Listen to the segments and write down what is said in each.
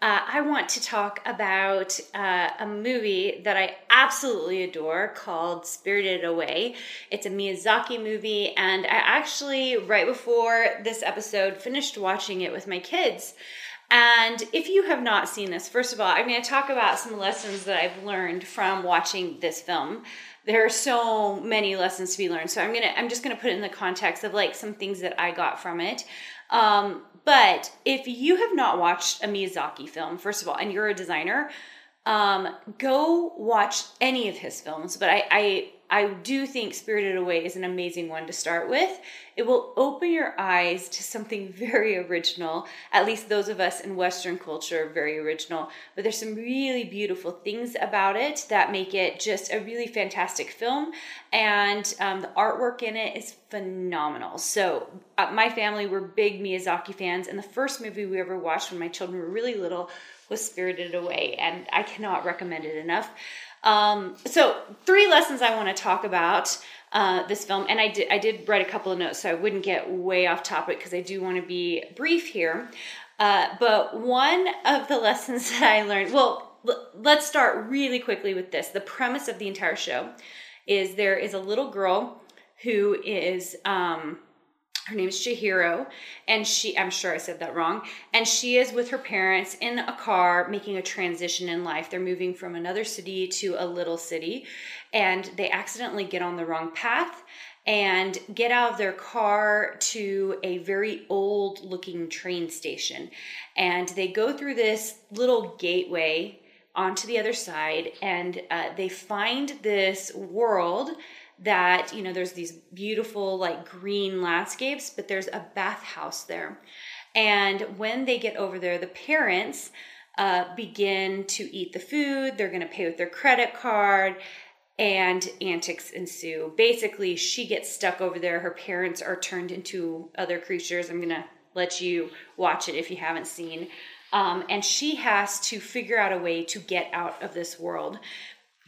uh, I want to talk about uh, a movie that I absolutely adore called Spirited Away. It's a Miyazaki movie, and I actually, right before this episode, finished watching it with my kids. And if you have not seen this, first of all, I'm going to talk about some lessons that I've learned from watching this film. There are so many lessons to be learned. So I'm going to I'm just going to put it in the context of like some things that I got from it. Um, but if you have not watched a Miyazaki film, first of all, and you're a designer, um, go watch any of his films. But I, I I do think Spirited Away is an amazing one to start with. It will open your eyes to something very original. At least those of us in Western culture are very original. But there's some really beautiful things about it that make it just a really fantastic film. And um, the artwork in it is phenomenal. So, uh, my family were big Miyazaki fans. And the first movie we ever watched when my children were really little was Spirited Away. And I cannot recommend it enough. Um, so three lessons I want to talk about uh, this film, and I did I did write a couple of notes so I wouldn't get way off topic because I do want to be brief here. Uh, but one of the lessons that I learned, well, l- let's start really quickly with this. The premise of the entire show is there is a little girl who is um, her name is Chihiro, and she, I'm sure I said that wrong, and she is with her parents in a car making a transition in life. They're moving from another city to a little city, and they accidentally get on the wrong path and get out of their car to a very old looking train station. And they go through this little gateway onto the other side, and uh, they find this world that you know there's these beautiful like green landscapes but there's a bathhouse there. And when they get over there the parents uh, begin to eat the food. They're going to pay with their credit card and antics ensue. Basically she gets stuck over there. Her parents are turned into other creatures. I'm going to let you watch it if you haven't seen. Um, and she has to figure out a way to get out of this world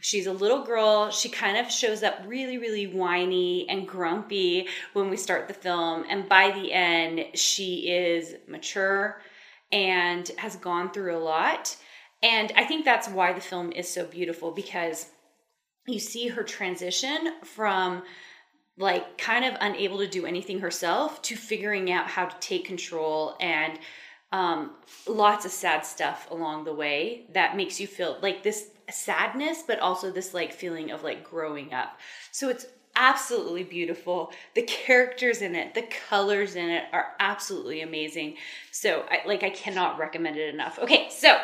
She's a little girl. She kind of shows up really, really whiny and grumpy when we start the film. And by the end, she is mature and has gone through a lot. And I think that's why the film is so beautiful because you see her transition from like kind of unable to do anything herself to figuring out how to take control and um, lots of sad stuff along the way that makes you feel like this sadness, but also this like feeling of like growing up. So it's absolutely beautiful. The characters in it, the colors in it are absolutely amazing. So I like I cannot recommend it enough. Okay, so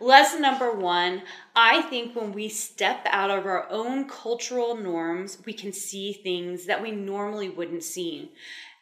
lesson number 1, I think when we step out of our own cultural norms, we can see things that we normally wouldn't see.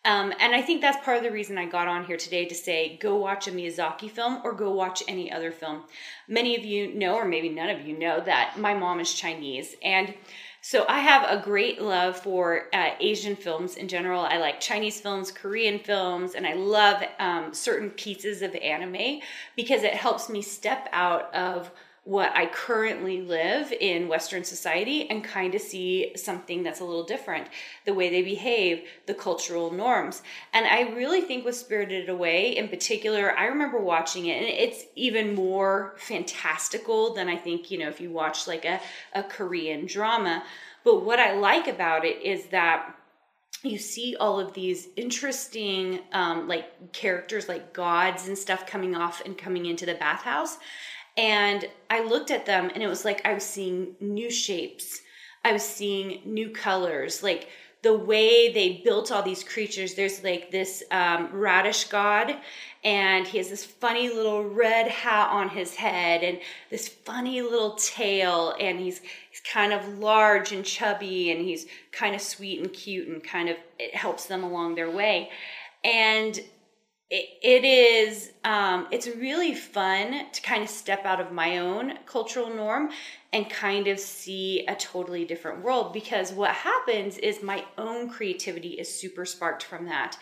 Um, and I think that's part of the reason I got on here today to say go watch a Miyazaki film or go watch any other film. Many of you know, or maybe none of you know, that my mom is Chinese. And so I have a great love for uh, Asian films in general. I like Chinese films, Korean films, and I love um, certain pieces of anime because it helps me step out of what I currently live in Western society and kind of see something that's a little different the way they behave, the cultural norms. And I really think with Spirited Away in particular, I remember watching it and it's even more fantastical than I think, you know, if you watch like a, a Korean drama. But what I like about it is that you see all of these interesting um, like characters like gods and stuff coming off and coming into the bathhouse and I looked at them and it was like I was seeing new shapes. I was seeing new colors, like the way they built all these creatures. There's like this um, radish god, and he has this funny little red hat on his head, and this funny little tail, and he's he's kind of large and chubby, and he's kind of sweet and cute, and kind of it helps them along their way, and it, is um, it's really fun to kind of step out of my own cultural norm and kind of see a totally different world because what happens is my own creativity is super sparked from that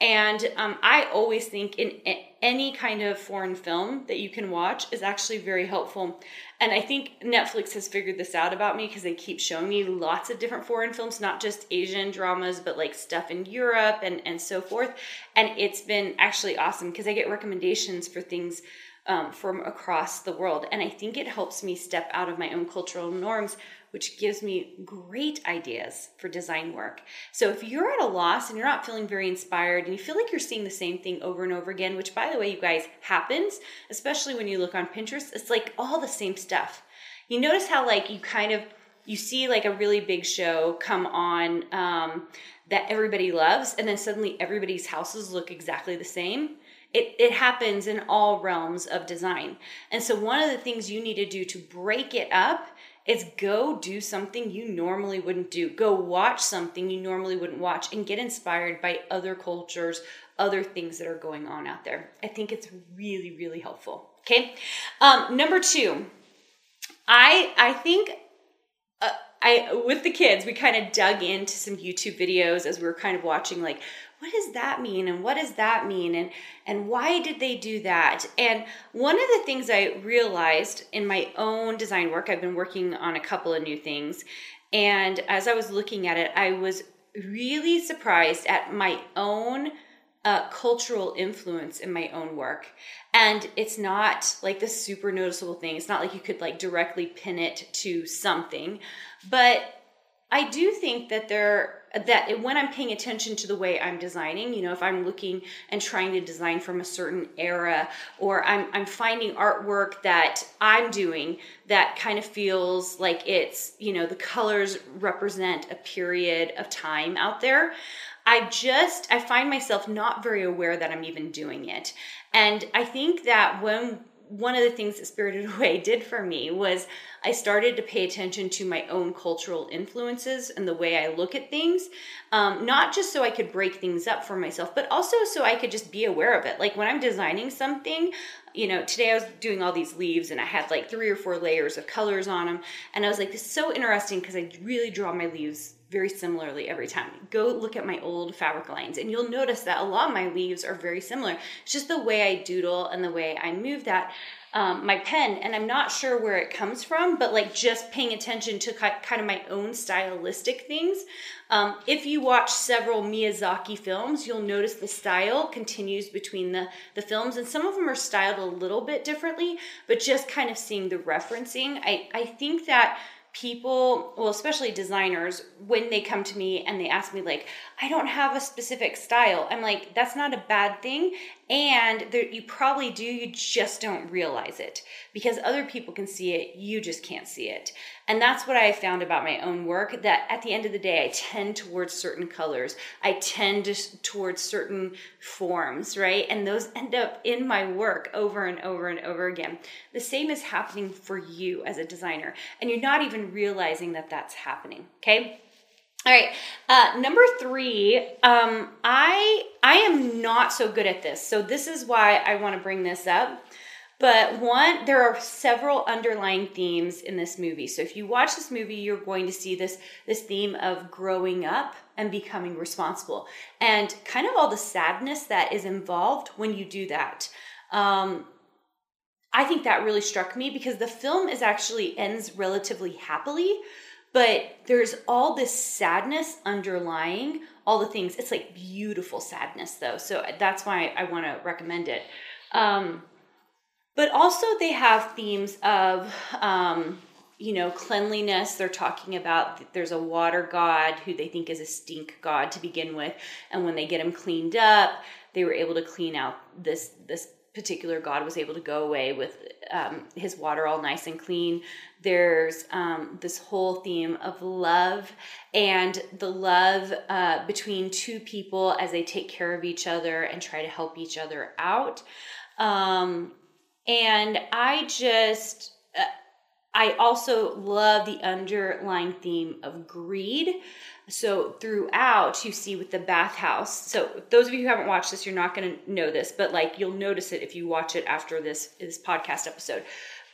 and um, I always think in, any kind of foreign film that you can watch is actually very helpful. And I think Netflix has figured this out about me because they keep showing me lots of different foreign films, not just Asian dramas, but like stuff in Europe and, and so forth. And it's been actually awesome because I get recommendations for things um, from across the world. And I think it helps me step out of my own cultural norms which gives me great ideas for design work. So if you're at a loss and you're not feeling very inspired and you feel like you're seeing the same thing over and over again, which by the way, you guys happens, especially when you look on Pinterest, it's like all the same stuff. You notice how like you kind of you see like a really big show come on um, that everybody loves, and then suddenly everybody's houses look exactly the same. It, it happens in all realms of design. And so, one of the things you need to do to break it up is go do something you normally wouldn't do. Go watch something you normally wouldn't watch and get inspired by other cultures, other things that are going on out there. I think it's really, really helpful. Okay. Um, number two, I I think I with the kids we kind of dug into some YouTube videos as we were kind of watching like what does that mean and what does that mean and and why did they do that? And one of the things i realized in my own design work i've been working on a couple of new things and as i was looking at it i was really surprised at my own uh, cultural influence in my own work and it's not like the super noticeable thing it's not like you could like directly pin it to something but i do think that there that when I'm paying attention to the way I'm designing, you know, if I'm looking and trying to design from a certain era, or I'm, I'm finding artwork that I'm doing that kind of feels like it's, you know, the colors represent a period of time out there. I just, I find myself not very aware that I'm even doing it. And I think that when one of the things that Spirited Away did for me was I started to pay attention to my own cultural influences and the way I look at things, um, not just so I could break things up for myself, but also so I could just be aware of it. Like when I'm designing something, you know, today I was doing all these leaves and I had like three or four layers of colors on them. And I was like, this is so interesting because I really draw my leaves very similarly every time. Go look at my old fabric lines and you'll notice that a lot of my leaves are very similar. It's just the way I doodle and the way I move that um, my pen, and I'm not sure where it comes from, but like just paying attention to kind of my own stylistic things. Um, if you watch several Miyazaki films, you'll notice the style continues between the, the films, and some of them are styled a little bit differently, but just kind of seeing the referencing. I, I think that people, well, especially designers, when they come to me and they ask me, like, I don't have a specific style, I'm like, that's not a bad thing. And there, you probably do, you just don't realize it because other people can see it, you just can't see it. And that's what I found about my own work that at the end of the day, I tend towards certain colors, I tend to, towards certain forms, right? And those end up in my work over and over and over again. The same is happening for you as a designer, and you're not even realizing that that's happening, okay? All right, uh, number three. Um, I I am not so good at this, so this is why I want to bring this up. But one, there are several underlying themes in this movie. So if you watch this movie, you're going to see this this theme of growing up and becoming responsible, and kind of all the sadness that is involved when you do that. Um, I think that really struck me because the film is actually ends relatively happily but there's all this sadness underlying all the things. It's like beautiful sadness, though. So that's why I, want to recommend it. Um, but also, they have themes of, um, you know, cleanliness. They're talking about there's a water god who they think is a stink god to begin with, and when they get him cleaned up, they were able to clean out this this particular god was able to go away with um, his water all nice and clean. There's um, this whole theme of love and the love uh, between two people as they take care of each other and try to help each other out. Um, and I just, uh, I also love the underlying theme of greed. So throughout, you see with the bathhouse. So those of you who haven't watched this, you're not going to know this, but like you'll notice it if you watch it after this this podcast episode.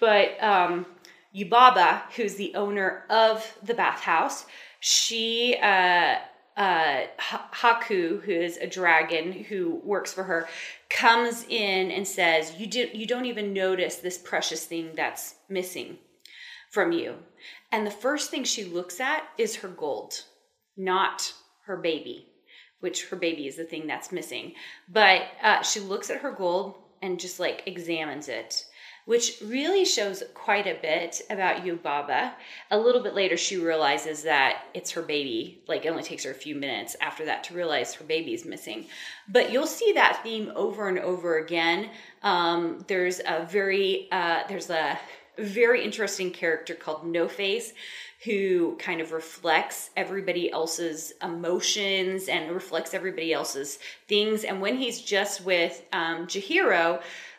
But um, Yubaba, who's the owner of the bathhouse, she uh, uh, Haku, who is a dragon who works for her, comes in and says, "You do you don't even notice this precious thing that's missing from you." And the first thing she looks at is her gold not her baby, which her baby is the thing that's missing. But uh, she looks at her gold and just like examines it, which really shows quite a bit about Yubaba. A little bit later, she realizes that it's her baby. Like it only takes her a few minutes after that to realize her baby is missing. But you'll see that theme over and over again. Um, there's a very uh, there's a very interesting character called No Face who kind of reflects everybody else's emotions and reflects everybody else's things. And when he's just with um,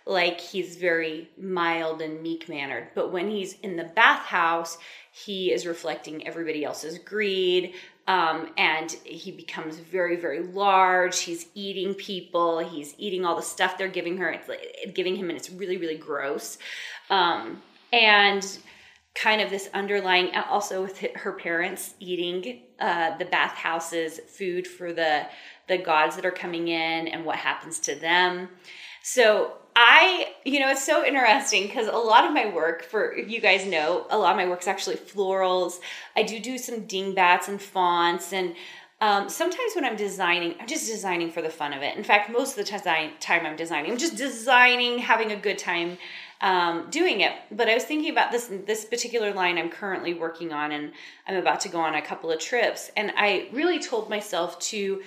like he's very mild and meek mannered. But when he's in the bathhouse, he is reflecting everybody else's greed. Um, and he becomes very, very large. He's eating people. He's eating all the stuff they're giving her. It's like, giving him, and it's really, really gross. Um, and kind of this underlying also with her parents eating uh, the bathhouses food for the the gods that are coming in and what happens to them so i you know it's so interesting because a lot of my work for you guys know a lot of my work is actually florals i do do some dingbats and fonts and um, sometimes when I'm designing, I'm just designing for the fun of it. In fact, most of the time, time I'm designing, I'm just designing, having a good time, um, doing it. But I was thinking about this this particular line I'm currently working on, and I'm about to go on a couple of trips. And I really told myself to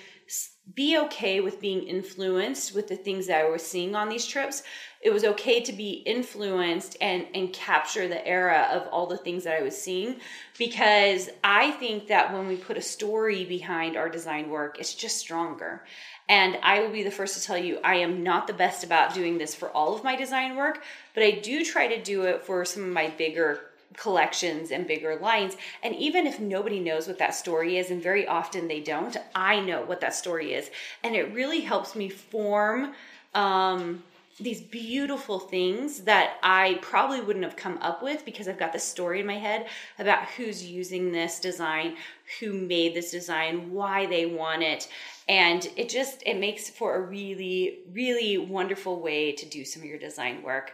be okay with being influenced with the things that I was seeing on these trips. It was okay to be influenced and and capture the era of all the things that I was seeing because I think that when we put a story behind our design work, it's just stronger. And I will be the first to tell you, I am not the best about doing this for all of my design work, but I do try to do it for some of my bigger collections and bigger lines. And even if nobody knows what that story is, and very often they don't, I know what that story is. And it really helps me form um, these beautiful things that I probably wouldn't have come up with because I've got the story in my head about who's using this design, who made this design, why they want it. And it just it makes for a really really wonderful way to do some of your design work.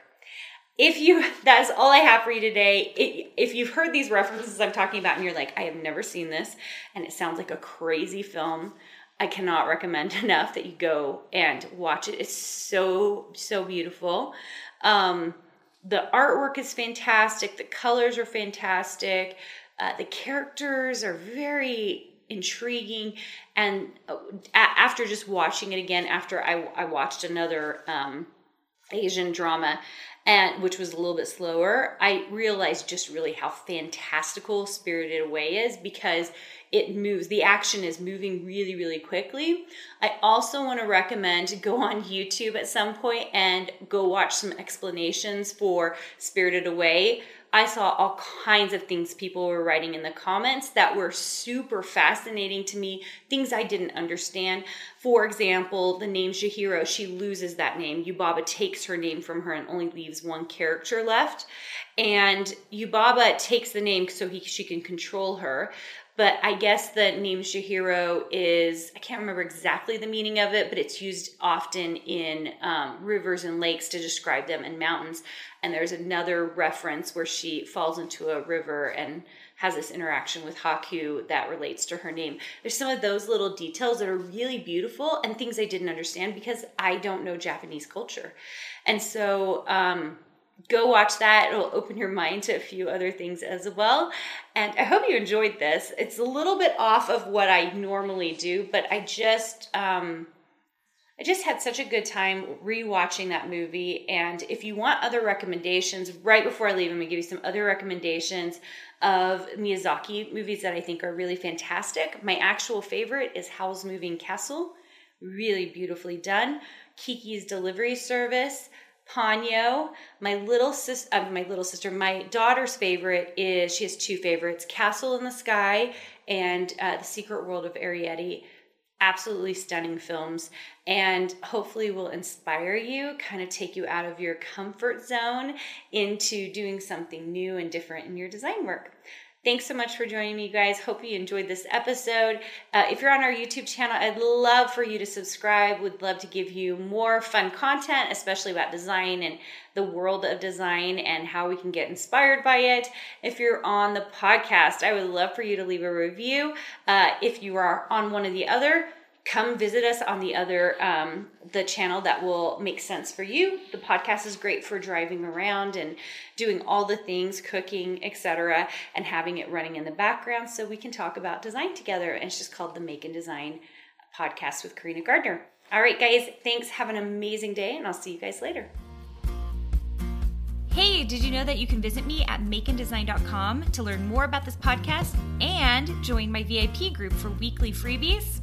If you that's all I have for you today. if you've heard these references I'm talking about and you're like I have never seen this and it sounds like a crazy film, I cannot recommend enough that you go and watch it. It's so so beautiful. Um, the artwork is fantastic. The colors are fantastic. Uh, the characters are very intriguing. And uh, after just watching it again, after I, I watched another um, Asian drama, and which was a little bit slower, I realized just really how fantastical Spirited Away is because it moves the action is moving really really quickly. I also want to recommend go on youtube at some point and go watch some explanations for spirited away i saw all kinds of things people were writing in the comments that were super fascinating to me things i didn't understand. For example the name Chihiro, she loses that name. Yubaba takes her name from her and only leaves one character left. And yubaba takes the name so he, she can control her but I guess the name Shihiro is, I can't remember exactly the meaning of it, but it's used often in um, rivers and lakes to describe them and mountains. And there's another reference where she falls into a river and has this interaction with Haku that relates to her name. There's some of those little details that are really beautiful and things I didn't understand because I don't know Japanese culture. And so, um, go watch that. It'll open your mind to a few other things as well. And I hope you enjoyed this. It's a little bit off of what I normally do, but I just um, I just had such a good time rewatching that movie. And if you want other recommendations, right before I leave, I'm gonna give you some other recommendations of Miyazaki movies that I think are really fantastic. My actual favorite is Howl's Moving Castle, really beautifully done. Kiki's Delivery Service, Ponyo. My little sister, uh, my little sister, my daughter's favorite is she has two favorites: Castle in the Sky and uh, The Secret World of Arrietty absolutely stunning films and hopefully will inspire you, kind of take you out of your comfort zone into doing something new and different in your design work. Thanks so much for joining me, guys. Hope you enjoyed this episode. Uh, if you're on our YouTube channel, I'd love for you to subscribe. Would love to give you more fun content, especially about design and the world of design and how we can get inspired by it. If you're on the podcast, I would love for you to leave a review. Uh, if you are on one of the other, come visit us on the other um, the channel that will make sense for you. The podcast is great for driving around and doing all the things cooking etc and having it running in the background so we can talk about design together. And it's just called the make and design podcast with carina gardner. All right guys thanks. Have an amazing day and i'll see you guys later. Hey, did you know that you can visit me at makeanddesign.com to learn more about this podcast and join my VIP group for weekly freebies?